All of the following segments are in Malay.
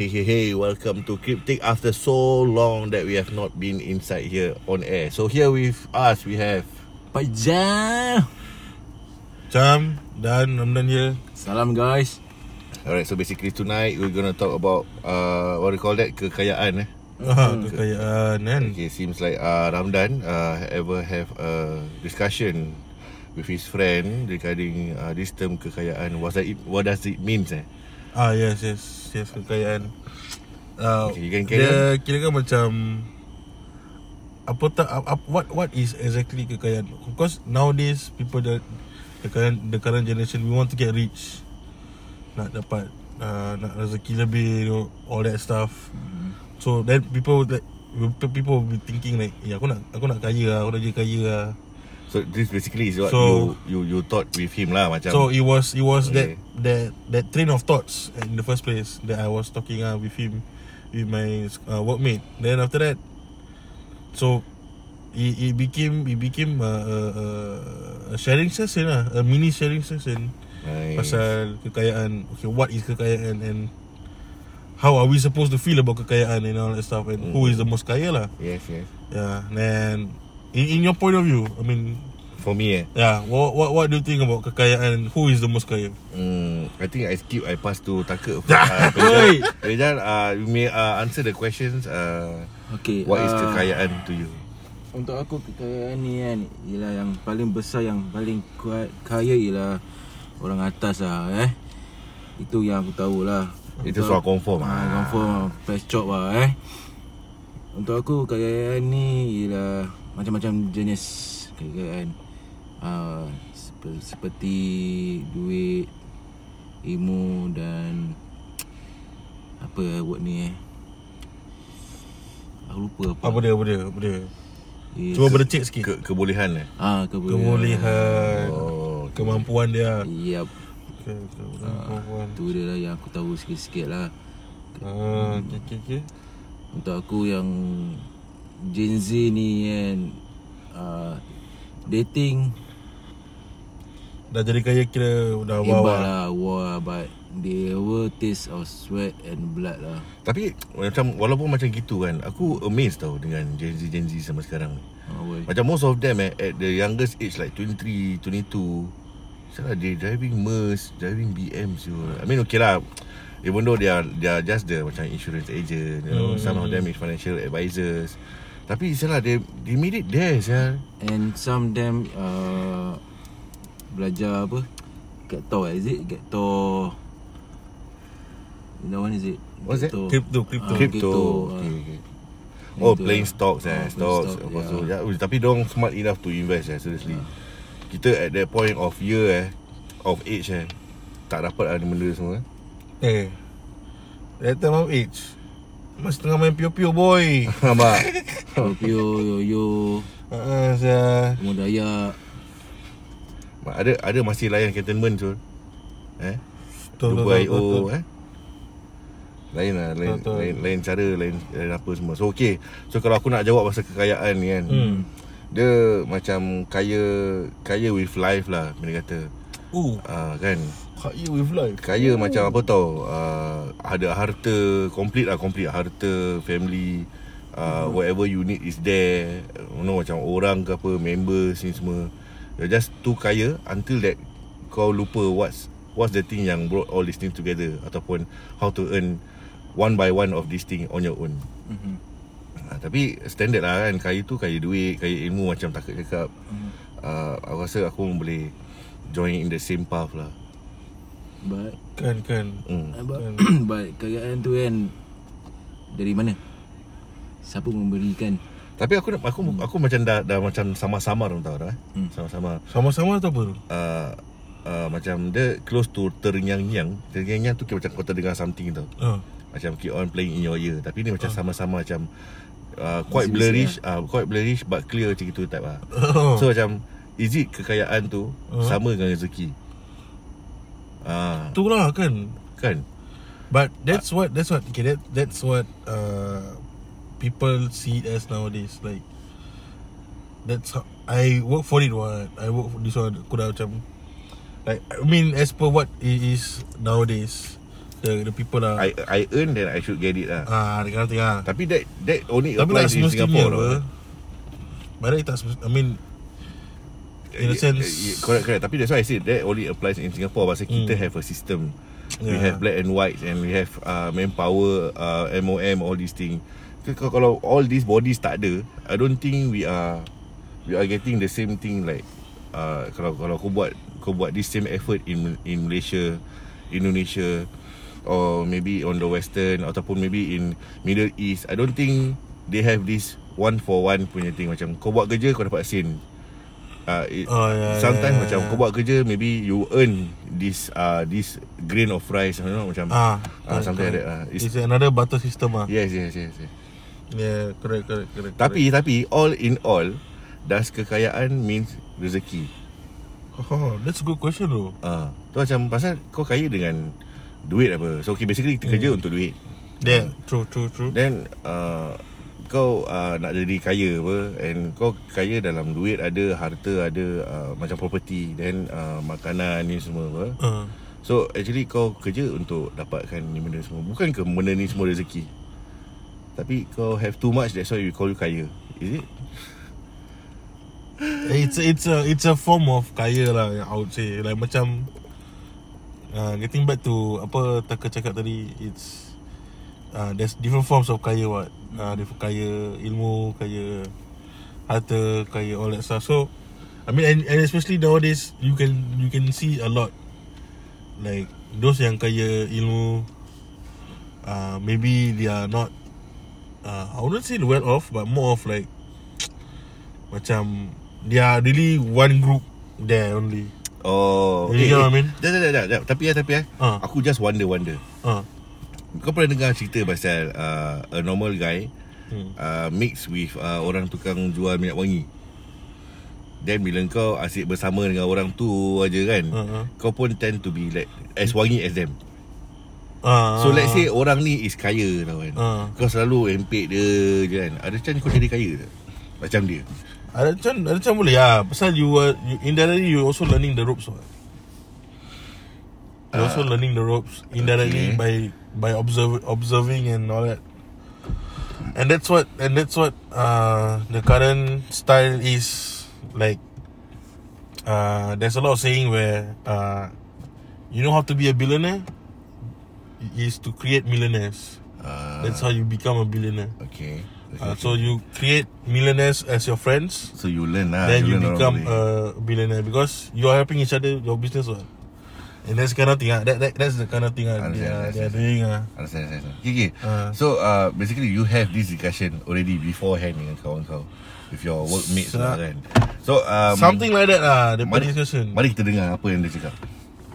Hey, hey, hey, welcome to Cryptic after so long that we have not been inside here on air. So here with us, we have Pak Jam Cam dan Ramdan here. Salam guys Alright, so basically tonight we're gonna talk about uh, what do you call that kekayaan eh. Ah, kekayaan kan. Okay, seems like uh, Ramdan uh, ever have a discussion with his friend regarding uh, this term kekayaan. What does it what does it means eh? Ah yes yes yes kekayaan. Uh, Okay, dia kira kan macam apa tak apa, what what is exactly kekayaan? Because nowadays people that the current the current generation we want to get rich. Nak dapat uh, nak rezeki lebih you know, all that stuff. So then people that people will be thinking like, ya aku nak aku nak kaya lah, aku nak jadi kaya lah. So this basically is what So- you you you thought with him lah macam. So it was it was Okay. that that that train of thoughts in the first place that I was talking uh, with him with my uh, workmate. Then after that, so it, it became it became a, a, a- a sharing session lah, a mini sharing session nice. pasal kekayaan. Okay, what is kekayaan and how are we supposed to feel about kekayaan and all that stuff and who is the most kaya lah. Yes, yes. Yeah, and in, in your point of view, I mean, For me eh, yeah, what what what do you think about kekayaan? Who is the most kaya? Hmm, I think I skip. I pass to Taka. Oi! Rejan, uh, you may uh, answer the questions. Uh, Okay what is ah, kekayaan to you? Untuk aku kekayaan ni kan Ialah yang paling besar Yang paling kuat Kaya ialah Orang atas lah eh Itu yang aku tahu lah Itu soal confirm ah, ah. Confirm Flash chop lah eh Untuk aku kekayaan ni Ialah Macam-macam jenis Kekayaan uh, seperti, seperti Duit Ilmu dan Apa word ni eh Aku lupa apa Apa dia, apa dia, apa dia? Eh, Cuba bercik sikit. Ke, kebolehan eh? Ah, kebolehan. Kebolehan, Oh, kemampuan dia. Yap. Okay, kemampuan. Tu dia lah yang aku tahu sikit-sikit lah. Ah, okay, okay, okay. Untuk aku yang Gen Z ni kan uh, dating Dah jadi kaya kira dah hebat bawa. lah wah but they will taste of sweat and blood lah. Tapi macam walaupun macam gitu kan, aku amazed tau dengan Gen Z Gen Z sama sekarang. ni. Weh. Macam most of them eh at the youngest age like 23, 22, salah they driving Merc, driving BM so. I mean okay lah. Even though they are they are just the macam insurance agent, you know, some of them is financial advisors. Tapi salah they they made it there. And some them uh, belajar apa? Get to is it? Get to That one is it? What's to. Crypto, crypto. Ah, Crypto. ah. Okay, okay. Oh, Itu playing stocks eh, playing stocks. stock, tu, yeah. ya, tapi dong smart enough to invest eh, seriously. Kita at that point of year eh, of age eh, tak dapat ada benda semua. Eh. That time of age. Masih tengah main pio-pio boy. Nampak? Tokyo, Yoyo, Ah, saya. Semua Dayak ada ada masih layan cantonment tu. Eh? Betul, betul, Dubai betul, betul. O eh. Lain lah lain, Betul, betul. lain lain cara lain lain apa semua. So okay. So kalau aku nak jawab pasal kekayaan ni kan. Hmm. Dia macam kaya kaya with life lah benda kata. Oh, Ah kan. kaya with life. Kaya macam apa tau uh, Ada harta Complete lah complete Harta Family uh, Whatever you need is there You know macam orang ke apa Members ni semua You're just too kaya Until that Kau lupa what's What's the thing yang brought all these things together Ataupun How to earn One by one of this thing On your own Mhm. uh, Tapi standard lah kan Kaya tu kaya duit Kaya ilmu macam takut cakap Mhm. uh, Aku rasa aku boleh Join in the same path lah But Kan, kan. hmm. but, but kekayaan tu kan Dari mana? Siapa memberikan? Tapi aku nak aku aku macam dah dah macam sama-sama orang tahu dah. eh. Hmm. Sama-sama Sama-sama atau apa tu? uh, uh, macam dia close to terngiang-ngiang. Terngiang-ngiang tu kira macam kau terdengar something tau. Ah. Macam keep on playing in your ear. Tapi ni macam sama-sama macam uh, quite Bising-bising blurrish, uh, quite blurrish but clear macam gitu type lah. Oh. So macam is it kekayaan tu Uh. sama dengan rezeki? Ah, Itulah kan. kan? But that's what that's what okay that that's what uh people see it as nowadays like that's how I work for it what I work for this one aku dah macam like I mean as per what it is nowadays The the people lah. I I earn then I should get it lah. ah, that kind of thing ah. Tapi that that only Tapi applies in Singapore. lah. But that tak I mean, in a sense, yeah, correct correct tapi that's why I said that only applies in Singapore pasal kita Hmm. have a system we have black and white and we have uh, manpower uh, MOM all these thing K- kalau- kalau all these bodies tak ada I don't think we are we are getting the same thing like uh, kalau kalau kau buat kau buat this same effort in in Malaysia Indonesia or maybe on the western ataupun maybe in Middle East I don't think they have this one for one punya thing macam kau buat kerja kau dapat sen uh, it, Oh, yeah, sometimes yeah, macam yeah. kau buat kerja maybe you earn this uh, this grain of rice you know macam ah, uh, something like that uh. It's, It's, another butter system ah. yes yes yes, yes. Yeah, correct, correct, correct. Tapi tapi all in all does kekayaan means rezeki. oh, that's a good question though. Ah, uh, tu macam pasal kau kaya dengan duit apa. So okay, basically kita kerja untuk duit. Yeah, true, true, true. Then uh, kau uh, nak jadi kaya apa and kau kaya dalam duit ada harta ada uh, macam property then uh, makanan ni semua apa. Uh, So actually kau kerja untuk dapatkan ni benda semua. Bukan ke benda ni semua rezeki. Tapi kau have too much that's why we call you kaya. Is it? it's it's a it's a form of kaya lah I would say like macam uh, getting back to apa Taka cakap tadi it's uh, there's different forms of kaya what uh, different kaya ilmu kaya harta kaya all that stuff so I mean and, and especially nowadays you can you can see a lot like those yang kaya ilmu uh, maybe they are not uh, I wouldn't say well off but more of like macam they are really one group there only. Oh, You know what I mean? Dah, dah, dah, dah, dah. Tapi ya, tapi ya. Ah. Aku just wonder, wonder. Uh, Kau pernah dengar cerita pasal uh, a normal guy hmm. uh, mix with uh, orang tukang jual minyak wangi. Then bila kau asyik bersama dengan orang tu aja kan, Uh-huh. kau pun tend to be like as wangi as them. Uh, So let's say orang ni is kaya tau kan. Ah. Kau selalu empik dia je kan. Ada chance kau jadi kaya tak? Macam dia. ada macam ada macam boleh lah. Pasal you are you, indirectly you also learning the ropes. What? You also learning the ropes indirectly Okay. by by observe, observing and all that. And that's what and that's what uh the current style is like. Uh, there's a lot of saying where uh, you know how to be a billionaire is to create millionaires. Uh, That's how you become a billionaire. Okay. okay. Uh, so you create millionaires as your friends, so you learn lah. then you learn become a billionaire because you are helping each other your business. What? And that's the kind of thing. Uh, that, that that's the kind of thing uh, they, Understand, are, they are doing. Uh. Understand, understand. Okay, okay. Ah. So, uh, basically you have this discussion already beforehand dengan kawan kau. With your workmates lah kan. So, um, Something like that lah. The mari, discussion. mari kita dengar apa yang dia cakap.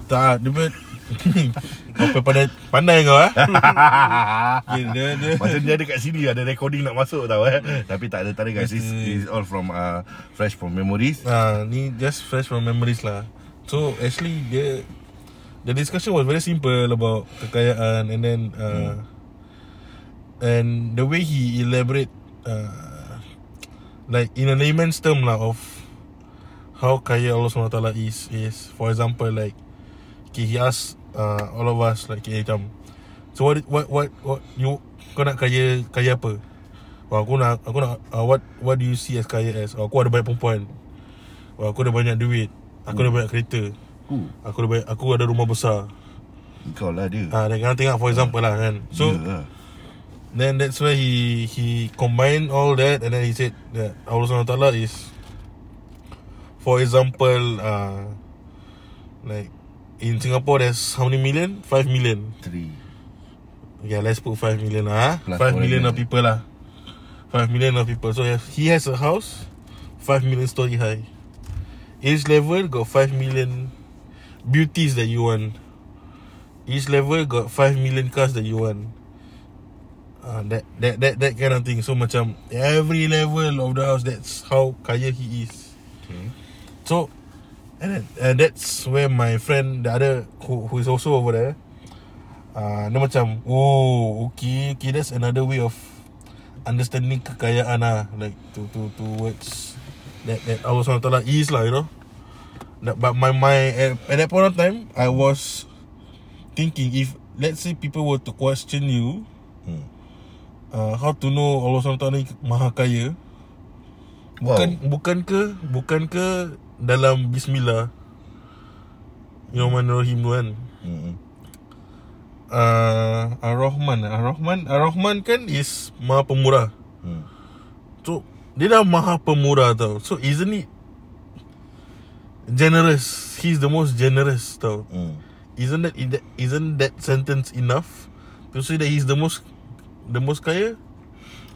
Tak, dia Kau pandai Pandai kau eh? Okay, dia, Macam dia ada kat sini Ada recording nak masuk tau eh. Tapi tak ada Tak ada guys. This is all from uh, Fresh from memories. Ah, ni just fresh from memories lah. So actually dia the discussion was very simple about kekayaan and then uh, and the way he elaborate uh, like in a layman's term lah of how kaya Allah SWT is is for example like okay, he asked uh, all of us like okay, macam so what what what what you kau nak kaya kaya apa? Wah, aku nak aku nak uh, what what do you see as kaya as? Oh, aku ada banyak perempuan. Wah, aku ada banyak duit. Aku ada banyak kereta. Who? aku ada banyak, aku ada rumah besar. Kau lah dia. Ah uh, kan tengok for example lah kan. So Dia lah. Then that's why he he combined all that and then he said that Allah SWT is for example uh like in Singapore there's how many million? 5 million. Three Yeah, let's put 5 million lah. Plus 5 million of people lah. 5 million of people. So he has a house 5 million story high. Each level got 5 million beauties that you want. Each level got 5 million cars that you want. Uh, that that that that kind of thing. So macam every level of the house that's how kaya he is. Okay So and then, uh, that's where my friend the other who who is also over there uh, dia macam oh okay okay that's another way of understanding kekayaan lah like to to towards that that Allah SWT is lah you know that, but my my at, at that point of time I was thinking if let's say people were to question you, Hmm. uh, how to know Allah SWT ni maha kaya? Bukan bukan ke bukan ke dalam bismillah Bismillahirrahmanirrahim tu kan. Hmm. Uh, Ar-Rahman Ar-Rahman Ar-Rahman kan is maha pemurah. Hmm. So dia dah maha pemurah tau. So isn't it generous? He's the most generous tau. Hmm. Isn't that isn't that sentence enough to say that he's the most the most kaya?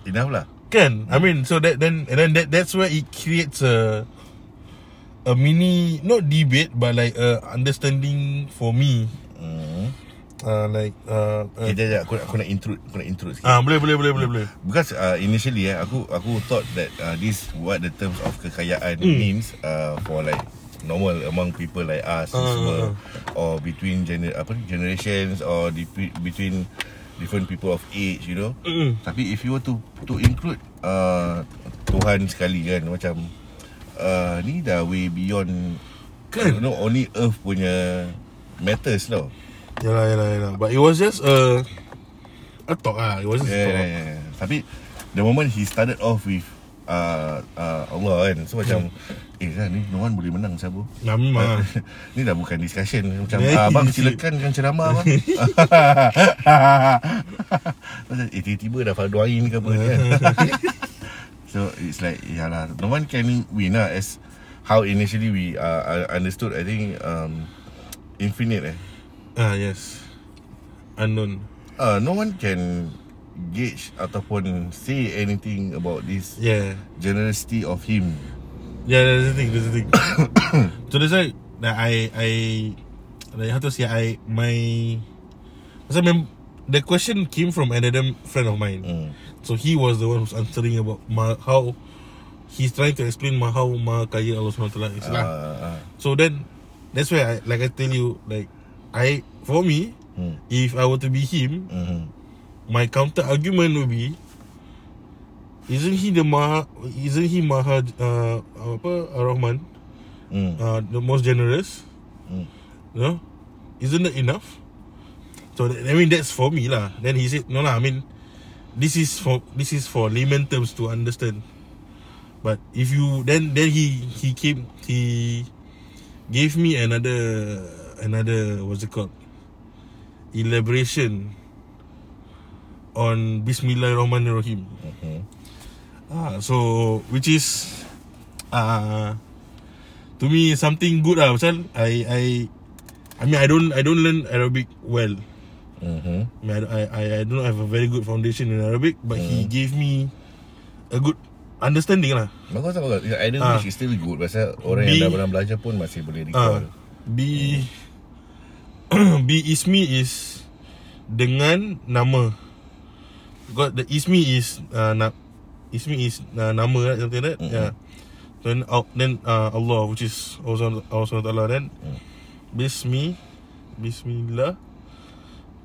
Enough lah. Kan? I mean, so that then and then that that's where it creates a a mini not debate but like a understanding for me. Hmm. Uh, like uh, uh Okay, jap, jap. Aku, nak- aku nak intrude, aku nak intrude sikit. ah boleh boleh boleh boleh boleh. Because uh, initially eh, aku aku thought that uh, this what the terms of kekayaan Hmm. means uh, for like normal among people like us Ah, semua ah, or between gener apa ni, generations or di- between different people of age you know. Mm. Tapi if you were to to include uh, Tuhan sekali kan macam uh, ni dah way beyond Kan? you know only earth punya matters tau. Yalah yalah yalah. But it was just a a talk ah. It was just a Yeah, talk. yeah, yeah, yeah. Tapi the moment he started off with uh, uh, Allah kan So macam Eh Zan ni no one boleh menang Sabu Ya memang. Ni dah bukan discussion Macam Yeah, ah, Abang silakan dengan ceramah abang Macam eh tiba-tiba dah Fardu Ain ke apa kan So it's like Yalah No one can win lah As How initially we uh, understood I think um, Infinite eh ah yes. Unknown. uh, No one can Gauge Ataupun Say anything about this Yeah. generosity of him. Yeah, that's the thing. That's the thing. so that's why that I I like how to say I my. So mem- the question came from another friend of mine. Mm. So he was the one who's answering about ma, how he's trying to explain ma, how Maha Kaya Allah SWT is Uh, lah. uh, So then that's why I like I tell you like I for me mm, if I were to be him mm, my counter argument would be isn't he the Maha isn't he Maha uh, apa Ar-Rahman mm, uh, the most generous mm. you know isn't that enough so that, I mean that's for me lah then he said no lah I mean this is for this is for layman terms to understand but if you then then he he came he gave me another another what's it called elaboration on Bismillahirrahmanirrahim Mhm. Ah, so which is uh to me something good lah. Pasal I I I mean I don't I don't learn Arabic well. Mhm. I I I I don't have a very good foundation in Arabic, but he gave me a good understanding lah. Bagus tak bagus I don't Ah. think it's still good Pasal orang B- yang dah pernah belajar pun Masih boleh Ah, recall B B ismi is dengan nama. Got the ismi is uh, na, ismi is uh, nama right, something like that. Mhm. Yeah. Then uh, then uh, Allah which is also also Allah then Mm. Bismi Bismillah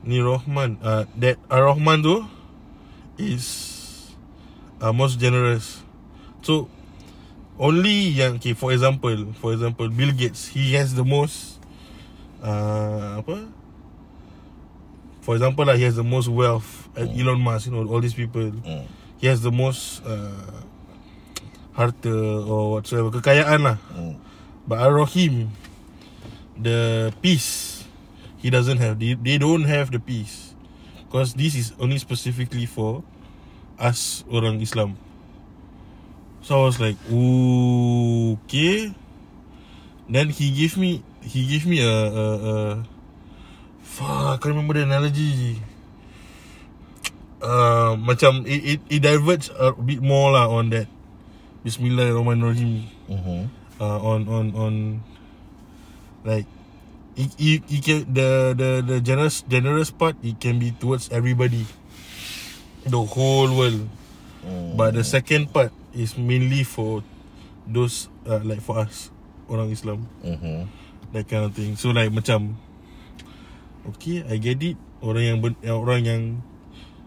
Ni Rahman uh, That Ar-Rahman tu Is uh, Most generous. So Only yang okay, For example For example Bill Gates He has the most uh, Apa? For example lah He has the most wealth uh, Elon Musk You know All these people. Mm. He has the most uh, Harta Or whatsoever Kekayaan lah. Mm. But Ar-Rahim The peace He doesn't have They, they don't have the peace. Because this is only specifically for Us orang Islam. So I was like Okay. Then he gave me He gave me a, a, a Fuck I can't remember the analogy. Uh, Macam it, it, it diverges a bit more lah on that Bismillahirrahmanirrahim. Mhm. uh, on on on like it, it, it can the the the generous generous part it can be towards everybody. The whole world. Mm. but the second part is mainly for those uh, like for us orang Islam. Mhm. that kind of thing. So like macam okay I get it. Orang yang ben, orang yang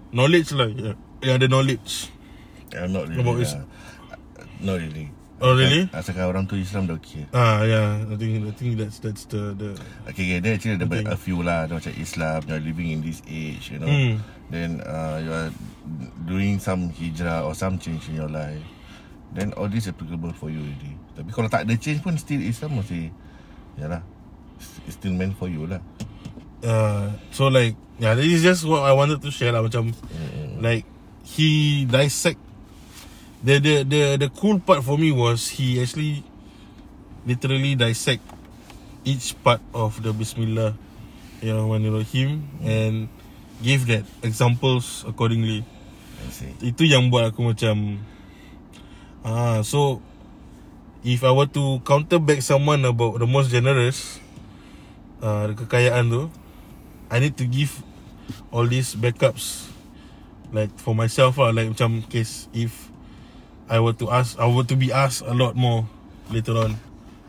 knowledge lah. Yang, yang ada knowledge. I'm not really About is- Not really Oh really? Asalkan orang tu Islam dah okay Ah yeah, I think I think that's that's the the Okay, okay. Then actually ada Okay. okay. a few lah Dia Macam Islam You're living in this age You know Hmm. Then uh, You are Doing some hijrah Or some change in your life Then all this applicable for you already Tapi kalau tak ada change pun Still Islam masih Yalah It's still meant for you lah uh, so like yeah, this is just what I wanted to share lah macam mm. like he dissect the the the the cool part for me was he actually literally dissect each part of the Bismillah you know when you know him and give that examples accordingly. I see. Itu yang buat aku macam ah so if I were to counter back someone about the most generous uh, kekayaan tu I need to give all these backups like for myself lah like macam case if I were to ask I were to be asked a lot more later on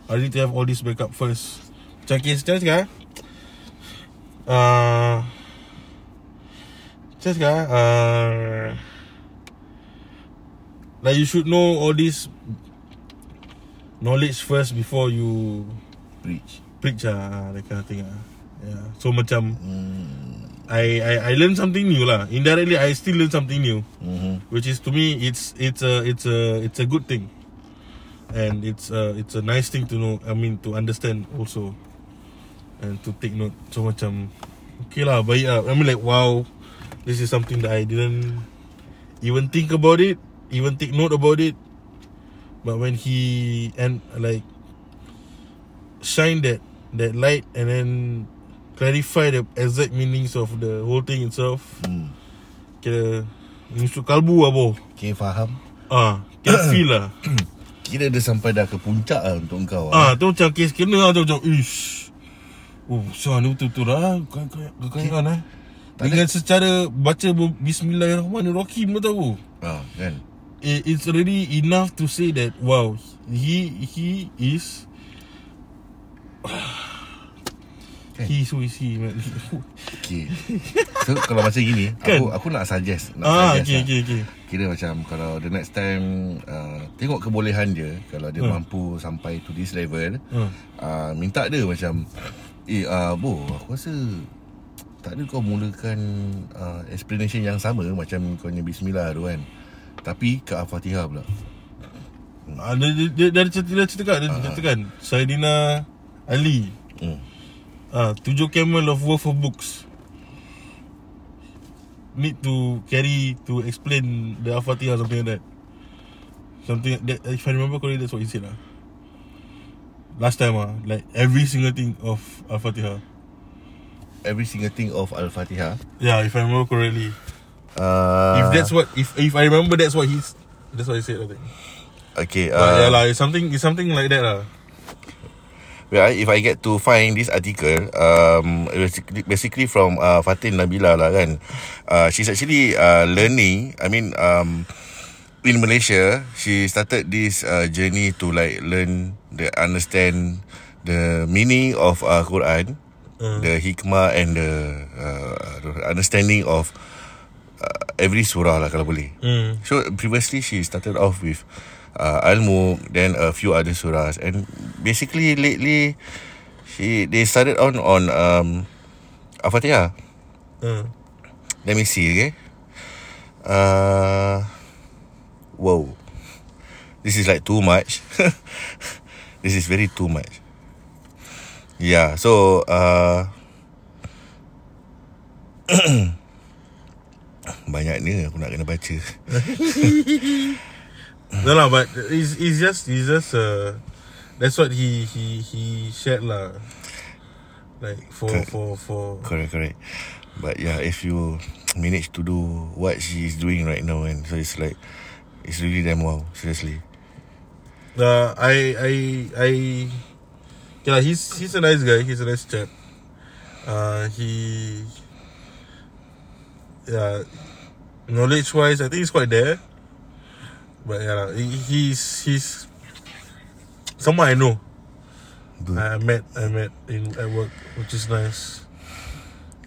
I need to have all this backup first macam case macam cakap uh, macam cakap uh, like you should know all this knowledge first before you Preach preach ah that kind of thing ah. Yeah. So macam mm. I I I learn something new lah. Indirectly I still learn something new, mm-hmm. which is to me it's it's a it's a it's a good thing. And it's a it's a nice thing to know. I mean to understand also. And to take note. So macam okay lah, baik lah. I mean like wow, this is something that I didn't even think about it, even take note about it. But when he and like shine that that light and then clarify the exact meanings of the whole thing itself, mm. kira musuh kalbu lah boh. Okay faham Ah, kira feel lah. Kira dia sampai dah ke puncak lah Untuk kau Ah, tu macam kes kena lah tu macam ish. Oh, so ni betul-betul lah kekayaan eh. Tak Dengan secara baca Bismillahirrahmanirrahim tu tahu. ah, Kan It, it's already enough to say that wow, he he is is he man. Okay So kalau macam gini Kan? Aku aku nak suggest nak ah, suggest okay, lah. okay, okay. Kira macam Kalau the next time uh, Tengok kebolehan dia Kalau dia Hmm. mampu Sampai to this level Hmm. uh, Minta dia macam Eh uh, Bo Aku rasa Tak ada kau mulakan uh, Explanation yang sama Macam kau punya Bismillah tu kan Tapi ke Al-Fatihah pula Ah, dia, dia, dia, dia, cerita, dia kan, dia kan Saidina Ali hmm. Ah, Tujuh camel of worth of books. Need to carry To explain The Al-Fatihah Something like that. Something that, If I remember correctly That's what he said lah Last time ah, Like every single thing Of Al-Fatihah. Every single thing of Al-Fatihah? Yeah if I remember correctly. Uh, If that's what If if I remember That's what he's That's what he said I think. Okay But uh, yeah lah It's something It's something like that lah Well, if I get to find this article, um, basically, basically from uh, Fatin Nabila lah kan. Uh, she's actually uh, learning. I mean, um, in Malaysia, she started this uh, journey to like learn the understand the meaning of uh, Quran, Uh. the hikmah and the uh, understanding of uh, every surah lah kalau boleh. mm. So previously she started off with uh, Al-Mulk, then a few other surahs, and basically lately she they started on on um, Al-Fatihah. Uh. Let me see, okay. Uh, whoa, this is like too much. this is very too much. Yeah, so uh, banyak ni aku nak kena baca. No no, but it's, it's just it's just uh, that's what he he he shared lah. Like for Correct. for for Correct, correct. But yeah, if you manage to do what she is doing right now, and so it's like, it's really damn wow. Seriously. uh, I I I yeah, he's he's a nice guy. He's a nice chap. Uh, he yeah, knowledge wise, I think he's quite there. But yeah, lah, he- he's he's someone I know. Good. I met I met in at work, which is nice.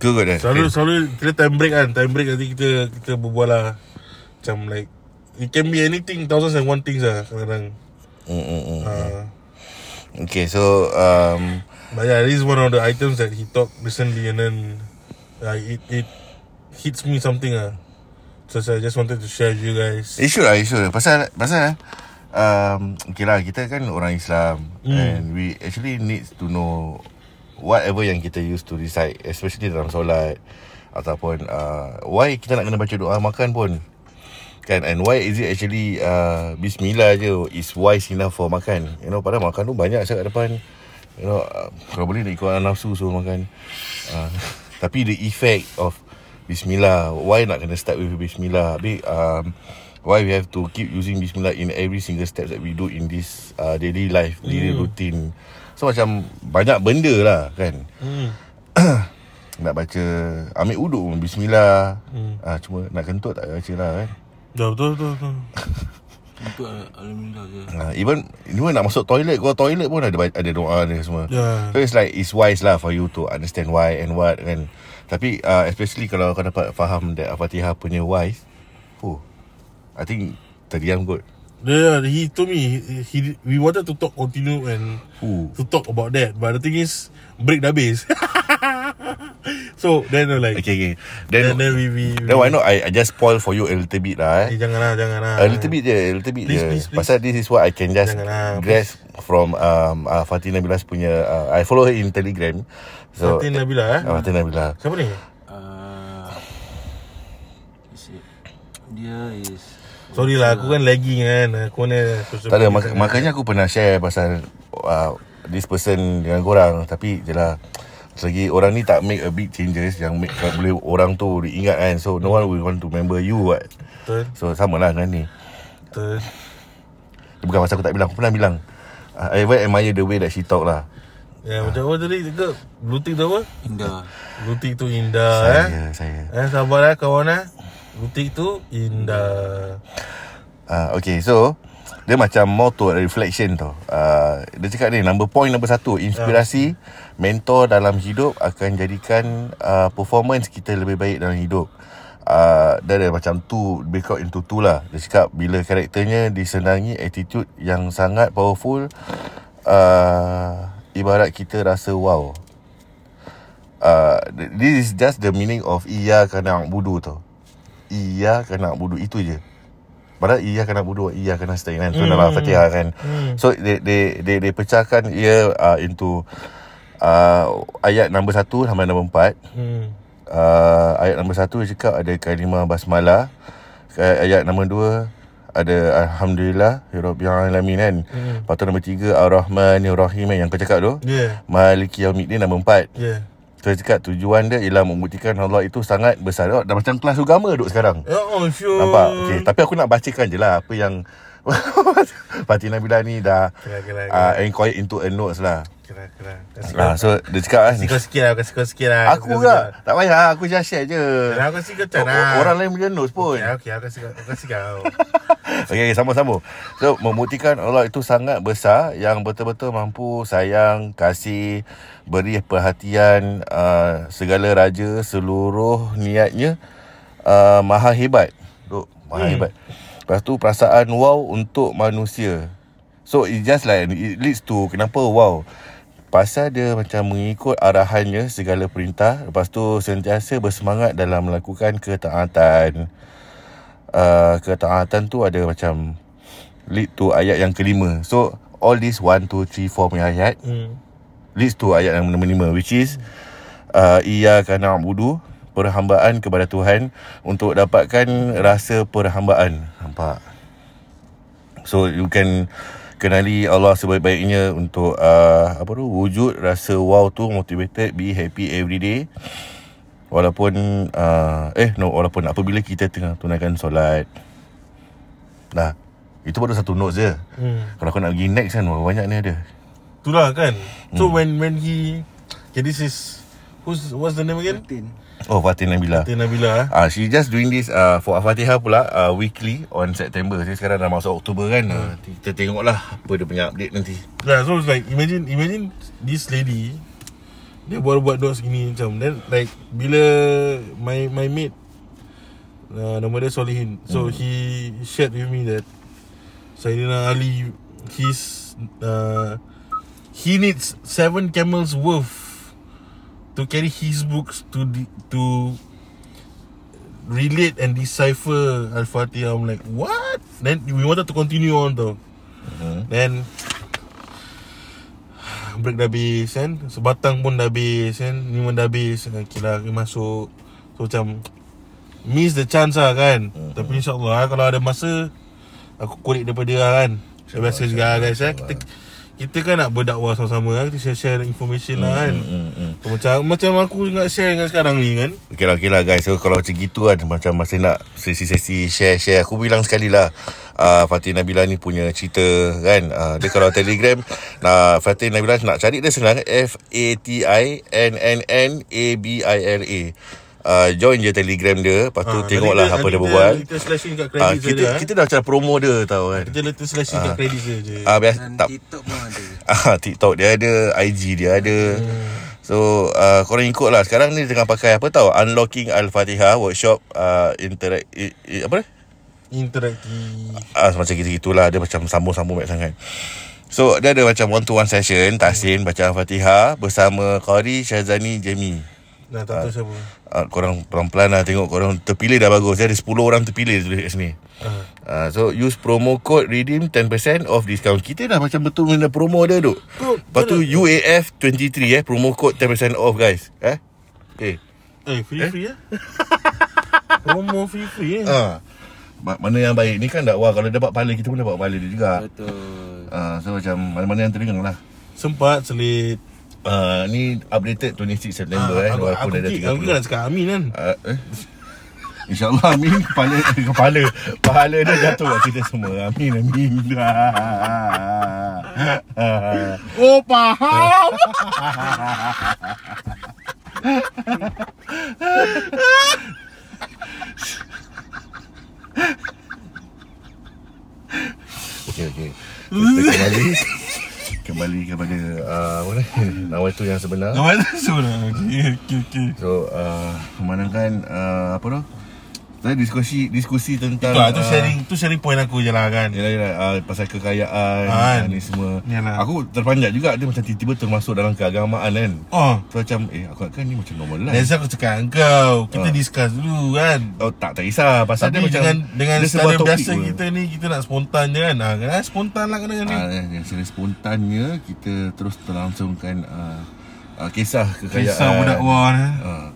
Good, good. eh? Selalu Okay. selalu kita time break kan Time break nanti kita Kita berbual lah Macam like It can be anything Thousands and one things lah Kadang-kadang mm, mm, mm. uh, Okay so um, But yeah This is one of the items That he talked recently And then uh, It it Hits me something ah. So I just wanted to share with you guys. Should lah You should Pasal Pasal um, Okay lah Kita kan orang Islam. Mm. And we actually need to know Whatever yang kita used to recite Especially dalam solat Ataupun uh, Why kita nak kena baca doa makan pun. Kan? And why is it actually uh, Bismillah je Is wise enough for makan? You know Padahal makan tu banyak saya kat depan. You know uh, Kalau boleh nak ikut nafsu so makan. Uh, Tapi the effect of Bismillah. Why nak kena start with Bismillah? Habis um, Why we have to keep using Bismillah In every single steps that we do In this uh, daily life Daily routine? So macam Banyak benda lah kan? Hmm. Nak baca Ambil uduk pun Bismillah. Hmm. ah, Cuma nak kentut tak baca lah kan? Dah betul betul, betul. Untuk Alhamdulillah je Ah, even even nak masuk toilet kau toilet pun ada ada doa dia semua. Yeah. So it's like it's wise lah for you to understand why and what kan. Tapi uh, especially kalau kau dapat faham that Al-Fatihah punya wise, oh, I think terdiam good. Yeah, he told me he, he we wanted to talk continue and Ooh. to talk about that, but the thing is break dah habis. so then uh, like Okay, okay. then, Then, then we we, we then why not I, I just spoil for you a little bit lah Eh, eh. janganlah janganlah. A little bit je, a little bit Please, je. please, please. Pasal this is what I can just Janganlah, grasp from um, uh, Fatih Nabilas punya. Uh, I follow her in Telegram. So, Fatin Nabila eh. Uh, Fatih Nabila. Siapa ni? uh, is it- Dia is Sorry lah, aku kan lagging kan. Aku ni Tak ada mak- Makanya aku pernah share Pasal uh, This person Dengan korang Tapi je lah Selagi orang ni tak make a big changes Yang make boleh orang tu diingat kan So no one will want to remember you what Betul. So sama lah dengan ni Betul. Bukan pasal aku tak bilang Aku pernah bilang I even admire the way that she talk lah Ya, macam apa tadi cakap? Blue tick tu apa? Indah Blue tick tu indah eh. Saya Saya Eh, sabar eh kawan eh. Blue tick tu indah. uh, Okay so Dia macam more to reflection tau. Uh, Dia cakap ni Number point number satu Inspirasi Mentor dalam hidup Akan jadikan uh, Performance kita lebih baik dalam hidup. Uh, Dia ada macam two Break out into two lah. Dia cakap Bila karakternya disenangi Attitude yang sangat powerful uh, Ibarat kita rasa wow. Uh, This is just the meaning of Iya kena budu tau. Iya kena budu Itu je Padahal iya kena budu Iya kena stay kan? Tu dalam Fatihah kan? So they, they, they, they pecahkan Ia uh, into uh, Ayat nombor satu Sampai nombor empat. Hmm. uh, Ayat nombor satu Dia cakap ada kalimah basmalah Ayat nombor dua ada Alhamdulillah Ya Rabbil Alamin kan? Hmm. Lepas tu nombor tiga Ar-Rahman Ar-Rahim Yang kau cakap tu. Yeah. Maliki Yawmiddin nombor empat. Yeah. Dia cakap tujuan dia Ialah membuktikan Allah itu sangat besar oh, Dah macam kelas agama duduk sekarang Ya, oh, you Nampak? Okay. Tapi aku nak bacakan je lah Apa yang Fatih Nabila ni dah Kira, kira, uh, Inquired into a notes lah. Kasih uh, So dia cakap lah kau sikit lah, kau sikit lah. Aku juga Tak payah Aku just share je aku O- macam lah. Orang lain punya notes pun Okay, okay, aku kau. Aku kau. Okay, okay sama-sama So membuktikan Allah itu sangat besar Yang betul-betul mampu sayang Kasih Beri perhatian uh, Segala raja Seluruh niatnya uh, Maha hebat Duk, Maha hmm. hebat Lepas tu perasaan wow Untuk manusia. So it just like It leads to Kenapa wow? Pasal dia macam mengikut arahannya segala perintah Lepas tu sentiasa bersemangat dalam melakukan ketaatan. Uh, Ketaatan tu ada macam Lead to ayat yang kelima. So all this 1, 2, 3, 4 punya ayat Hmm. Leads to ayat yang nombor lima Which is uh, Iyaka na'budu Perhambaan kepada Tuhan Untuk dapatkan rasa perhambaan Nampak So you can kenali Allah sebaik-baiknya untuk uh, apa tu wujud rasa wow tu motivated be happy every day walaupun uh, eh no walaupun apabila kita tengah tunaikan solat nah itu baru satu note je Hmm. kalau aku nak pergi next kan banyak ni ada Itulah kan. So Hmm. when when he Okay, this is who's what's the name again? Tin oh Fatin Nabila Tina Nabila. eh? Ah, uh, she just doing this uh, for Al-Fatihah pula uh, weekly on September. Jadi sekarang dah masuk Oktober kan. Uh, kita tengoklah apa dia punya update nanti. Yeah, so it's like imagine imagine this lady dia buat buat dots gini macam then like bila my my mate uh, nama dia Solihin. So Hmm. he shared with me that Sayyidina Ali He's uh, He needs Seven camels worth To carry his books To to Relate and decipher Al-Fatihah. I'm like What? Then we wanted to continue on though. Mhm. Then Break dah habis kan? Sebatang pun dah habis kan? Ni pun dah habis. Okay lah kita masuk. So macam Miss the chance lah kan? Mhm. Tapi insyaAllah Kalau ada masa Aku korek daripada dia lah kan? Biasa juga guys eh. Kita kita kan nak berdakwah sama-sama kan Kita share-share information lah kan. Hmm, hmm. so, Macam macam aku juga share dengan sekarang ni kan. Okay lah, okay lah guys. So kalau macam gitu kan Macam masih nak sesi-sesi share-share Aku bilang sekali lah. Uh, Fatih Nabila ni punya cerita kan. Uh, Dia kalau telegram nah, Fatih Nabila nak cari dia senang F-A-T-I-N-N-N-A-B-I-L-A uh, Join je telegram dia Lepas tu Ah, tengoklah nanti apa dia berbual Kita slashing kat uh, kredit kita, saja kita dah macam promo dia tau kan Kita letak slashing kat kredit saja uh, biasa, Dan tak, TikTok pun ada Ah, TikTok dia ada, IG dia ada. So, uh, korang ikut lah. Sekarang ni tengah pakai apa tau? Unlocking Al-Fatihah Workshop uh, interact, i, i, apa ni? Interaktif Ah, macam gitu-gitulah. Dia macam sambung-sambung banyak sangat. So, dia ada macam one-to-one session. Tahsin baca Al-Fatihah bersama Qari Syazani Jamie. Nah tak tahu siapa Uh, korang pelan-pelan lah tengok korang terpilih dah bagus. Dia ada 10 orang terpilih tulis kat sini. Ah. Uh, so use promo code redeem 10% off discount. Kita dah macam betul benda promo dia duk. Kau- Lepas tu UAF 23 eh promo code 10% off guys. Eh? Eh. Eh free free eh Promo free free eh. Ma- Mana yang baik ni kan dakwah kalau dapat pahala kita pun dapat pahala dia juga. Betul Ah, so macam mana-mana yang terdengar lah. Sempat selit Ah, ni updated 26 September Ah, eh aku, walaupun aku, dah ada aku, aku 30. nak cakap amin kan? Ah, eh. InsyaAllah Amin Kepala Kepala Pahala dia jatuh kat kita semua. Amin Amin. Oh faham. Okay okay. Kita kembali Kembali kepada uh, Apa ni? Nawaitu yang sebenar. Nama tu sebenarnya Okay okay okay So uh, Memandangkan uh, Apa tu Tadi diskusi Diskusi tentang Itulah tu ah, sharing Tu sharing point aku je lah kan Yelah yelah uh, Pasal kekayaan Kan. uh, Ni semua Yalah. Aku terpanjat juga Dia macam tiba-tiba termasuk dalam keagamaan kan Oh So macam Eh aku kan ni macam normal lah saya aku cakap kau Kita Ah. discuss dulu kan Oh tak tak kisah Pasal Tapi dia macam dengan dengan dia secara sebuah topik biasa pun. kita ni Kita nak spontan je kan ah, kan? Spontan lah kena ni Ah, yang secara spontannya kita terus terlangsungkan uh, uh, kisah kekayaan. Kisah budak Uh,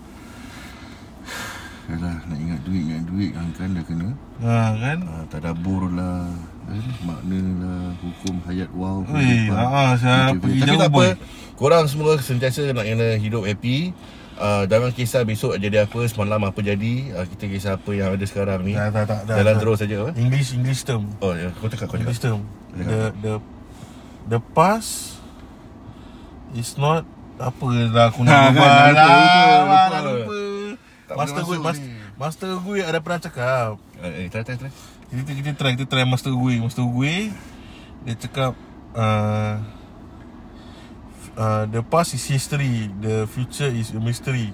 Yalah, nak ingat duit, ingat duit kan, kan dah kena. ha, kan Uh, tadabur lah, eh, makna lah, hukum hayat wow. Weh, ah, saya Gitu, pergi gitu. Tapi jauh tak apa, korang semua sentiasa nak kena hidup happy. Uh, jangan kisah besok jadi apa, semalam apa jadi. Uh, kita kisah apa yang ada sekarang ni. Tak tak tak dah, Jalan dah. terus saja. apa? English English term Oh, ya, kau cakap, kau cakap. English term Cakap. The the the past is not apa lah aku Ha, nak kan, lupa, lah, lupa, lupa. lupa. Tak Master gue masuk mas, ni. Master gue ada pernah cakap Eh, eh, try, try, try. kita, kita try Kita try master gue Master gue Dia cakap uh, uh, The past is history The future is a mystery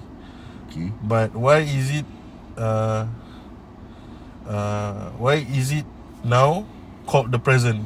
Okay. But why is it uh, uh, Why is it now Called the present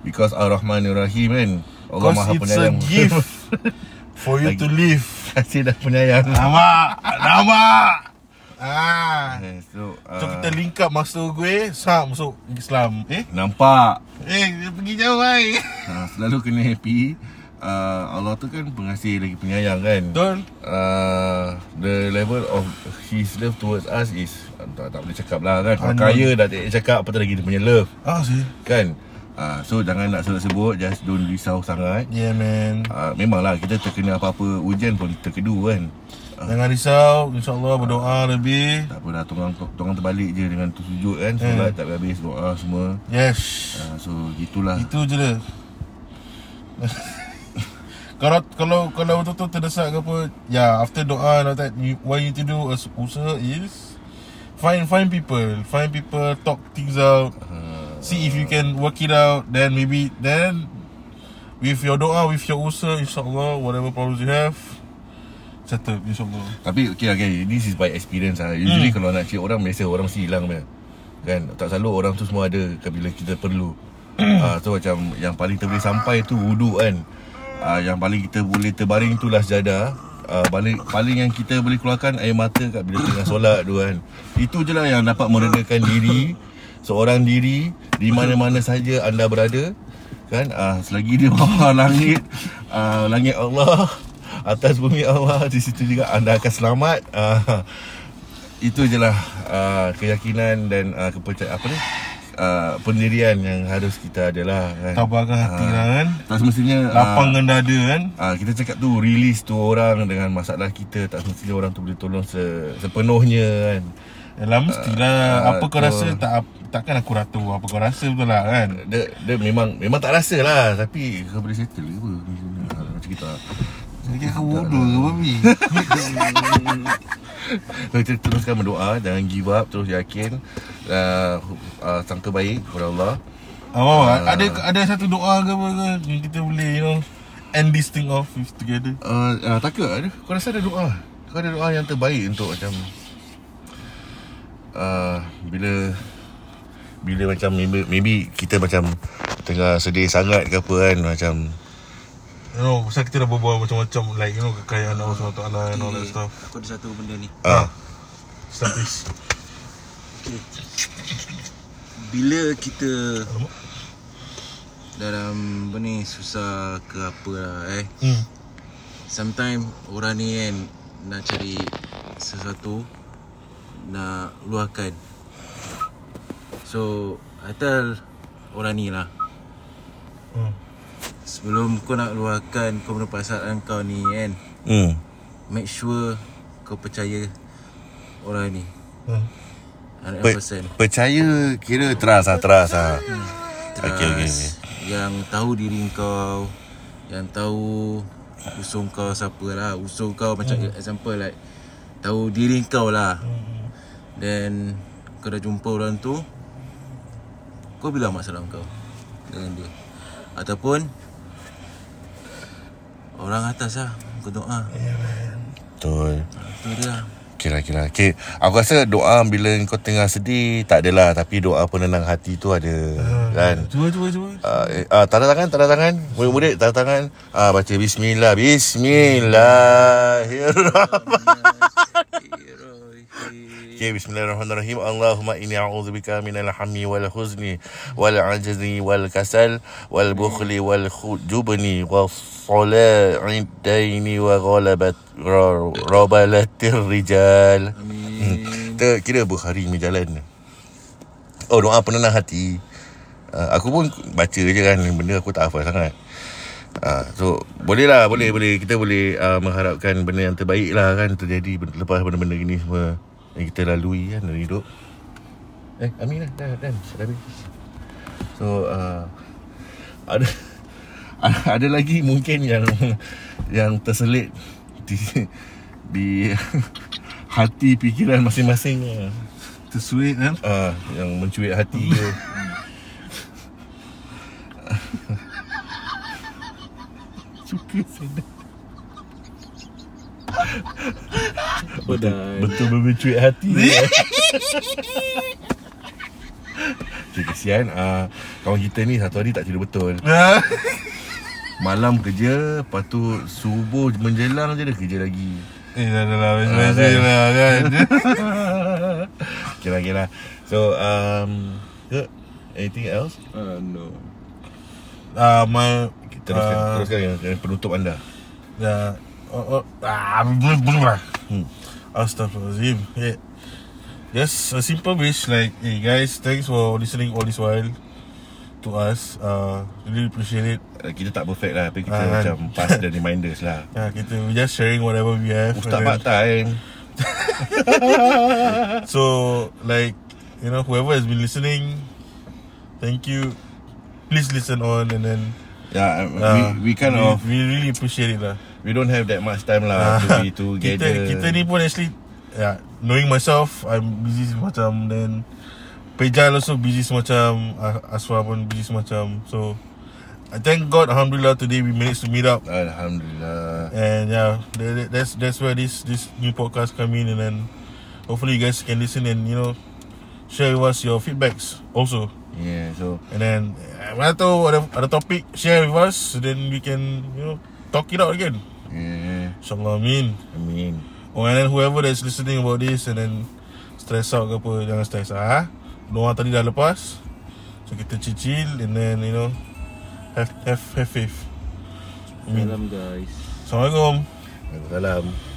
Because Ar-Rahman Ar-Rahim kan Allah Because Maha it's a Penyayang gift For you Lagi. to live Kasih dah penyayang Nampak Nampak Ah. Eh, So, So uh, kita link up master gue Sam masuk Islam. Eh? Nampak. Eh dia pergi jauh baik uh, Selalu kena happy. Uh, Allah tu kan pengasih lagi penyayang kan? Betul. Uh, The level of His love towards us is tak, tak boleh cakap lah kan. Orang Unknown. kaya dah tak cakap Apa tu lagi dia punya love? Ah sih. Kan uh, So jangan nak sebut-sebut Just don't risau sangat. Yeah man. Uh, Memanglah kita terkena apa-apa Ujian pun terkedu kan? Jangan risau InsyaAllah berdoa lebih. Tak apa dah Tolong, tolong terbalik je Dengan tu sujud kan Solat tak habis Doa semua. Yes. Uh, So gitulah. Itu je dia. Kalau kalau kalau betul-betul terdesak ke apa ya after doa and all that you, what you need to do as usaha is find find people. Find people talk things out. Uh, see if you can work it out then maybe then with your doa with your usaha insyaallah whatever problems you have settle insyaallah. Tapi okay, okay This is by experience lah. Usually hmm. kalau nak cari orang Malaysia Orang mesti hilang punya. Kan? Tak selalu orang tu semua ada Bila kita perlu. Uh, So macam Yang paling kita boleh sampai tu Wuduk kan? Uh, Yang paling kita boleh terbaring tu lah sejadah. Uh, paling, paling yang kita boleh keluarkan Air mata kat bila tengah solat tu kan? Itu je lah yang dapat meredakan diri Seorang diri Di mana-mana saja anda berada Kan? Uh, Selagi di bawah langit uh, Langit Allah Atas bumi Allah Di situ juga anda akan selamat. Uh, Itu je lah uh, Keyakinan dan uh, kepercayaan Apa ni? Uh, Pendirian yang harus kita adalah kan? Tabahkan hati lah kan? Tak semestinya Lapangkan dada kan? uh, Kita cakap tu Release tu orang Dengan masalah kita Tak semestinya orang tu boleh tolong se, Sepenuhnya kan? Yalah mestilah. Ah, Apa kau tu. rasa tak Takkan aku ratu Apa kau rasa betul lah kan? Dia, dia memang Memang tak rasa lah Tapi Kau boleh settle ke apa Ah, Macam kita. Jadi aku bodoh ke babi So, kita teruskan berdoa Jangan give up Terus yakin uh, uh, Sangka baik Kepada Allah. Oh, Ah. ada ada satu doa ke apa ke yang kita boleh you know end this thing off with together. uh, uh, Tak ke? Ada. Kau rasa ada doa? Kau ada doa yang terbaik Untuk macam uh, Bila Bila macam maybe, maybe Kita macam Tengah sedih sangat ke apa kan Macam You know, pasal kita dah berbual macam-macam like you know kekayaan Allah SWT and all that stuff. Aku ada satu benda ni uh, Start please. okay. Bila kita Alamak. Dalam Apa ni Susah ke apa lah eh Hmm. Sometimes Orang ni kan Nak cari Sesuatu Nak luahkan So I tell Orang ni lah Hmm. Sebelum kau nak luahkan Kau punya perasaan kau ni kan hmm. Make sure Kau percaya Orang ni Hmm. 100% Percaya Kira trust lah Trust lah Trust Okey, okey, okey. Yang tahu diri kau Yang tahu Usul kau siapa lah Usul kau macam example like Tahu diri kau lah Hmm. Then Kau dah jumpa orang tu Kau bilang masalah kau Dengan dia Ataupun Orang atas lah Kau doa Betul Itu dia Okay lah, okay lah. Okay. Aku rasa doa bila kau tengah sedih, tak adalah. Tapi doa penenang hati tu ada. Kan? Cuba cuba cuba. Uh, eh, uh, tanda tangan, tanda tangan. Murid-murid, tanda tangan. Uh, baca Bismillah. Bismillahirrahmanirrahim. Okay, bismillahirrahmanirrahim. Allahumma inni a'udzubika minal hammi wal huzni wal ajzi wal kasal wal bukhli wal khujubni was sala'i daini wa ghalabat ra- rabalatir rijal. Amin Kita kira berhari ni jalan. Oh, doa penenang hati. Uh, aku pun baca je kan benda aku tak hafal sangat. Uh, so boleh lah boleh boleh kita boleh uh, mengharapkan benda yang terbaik lah kan terjadi lepas benda-benda gini semua yang kita lalui kan dalam hidup. Eh, Amin lah dah dah dah habis. So uh, ada ada lagi mungkin yang yang terselit di di hati fikiran masing-masing Tersuit kan. uh, yang mencuit hati tu. Suka sedap Dah Betul mencuit hati eh. Okay, kesian. Uh, Kawan kita ni satu hari tak tidur betul. Malam kerja Lepas tu subuh menjelang je dia kerja lagi. Eh dah dah lah Ah, Biasa kan. lah kan? Okay lah, okay lah. So, um, anything else? uh, No. Ah, my Teruskan, Ah. teruskan yang, yang penutup anda. Ya oh, oh, ah, belum belum lah. Hmm. Astaghfirullahaladzim yeah. Just a simple wish like Hey guys Thanks for listening all this while To us uh, Really appreciate it Uh, Kita tak perfect lah Tapi kita Ah, kan. macam pass dan reminders lah Ya, kita we just sharing whatever we have. Ustaz part time then- So, like, you know, whoever has been listening, thank you. Please listen on and then Ya, uh, we, we kind we, of we really appreciate it lah. We don't have that much time lah To Ah, be together kita kita ni pun actually, yeah, knowing myself, I'm busy semacam then Pejal also busy semacam, uh, Aswa pun busy semacam. So, I thank God, Alhamdulillah, today we managed to meet up. Alhamdulillah And yeah, that, that- that's that's where this this new podcast come in, and then hopefully you guys can listen and you know share with us your feedbacks also. Yeah so And then uh, Mana tahu ada, ada topik Share with us Then we can You know Talk it out again Yeah InsyaAllah amin. I mean Oh and then whoever that's listening about this And then Stress out ke apa Jangan stress lah ha? Orang tadi dah lepas. So kita chill And then you know Have have have faith. Amin. Salam guys. Assalamualaikum. Salam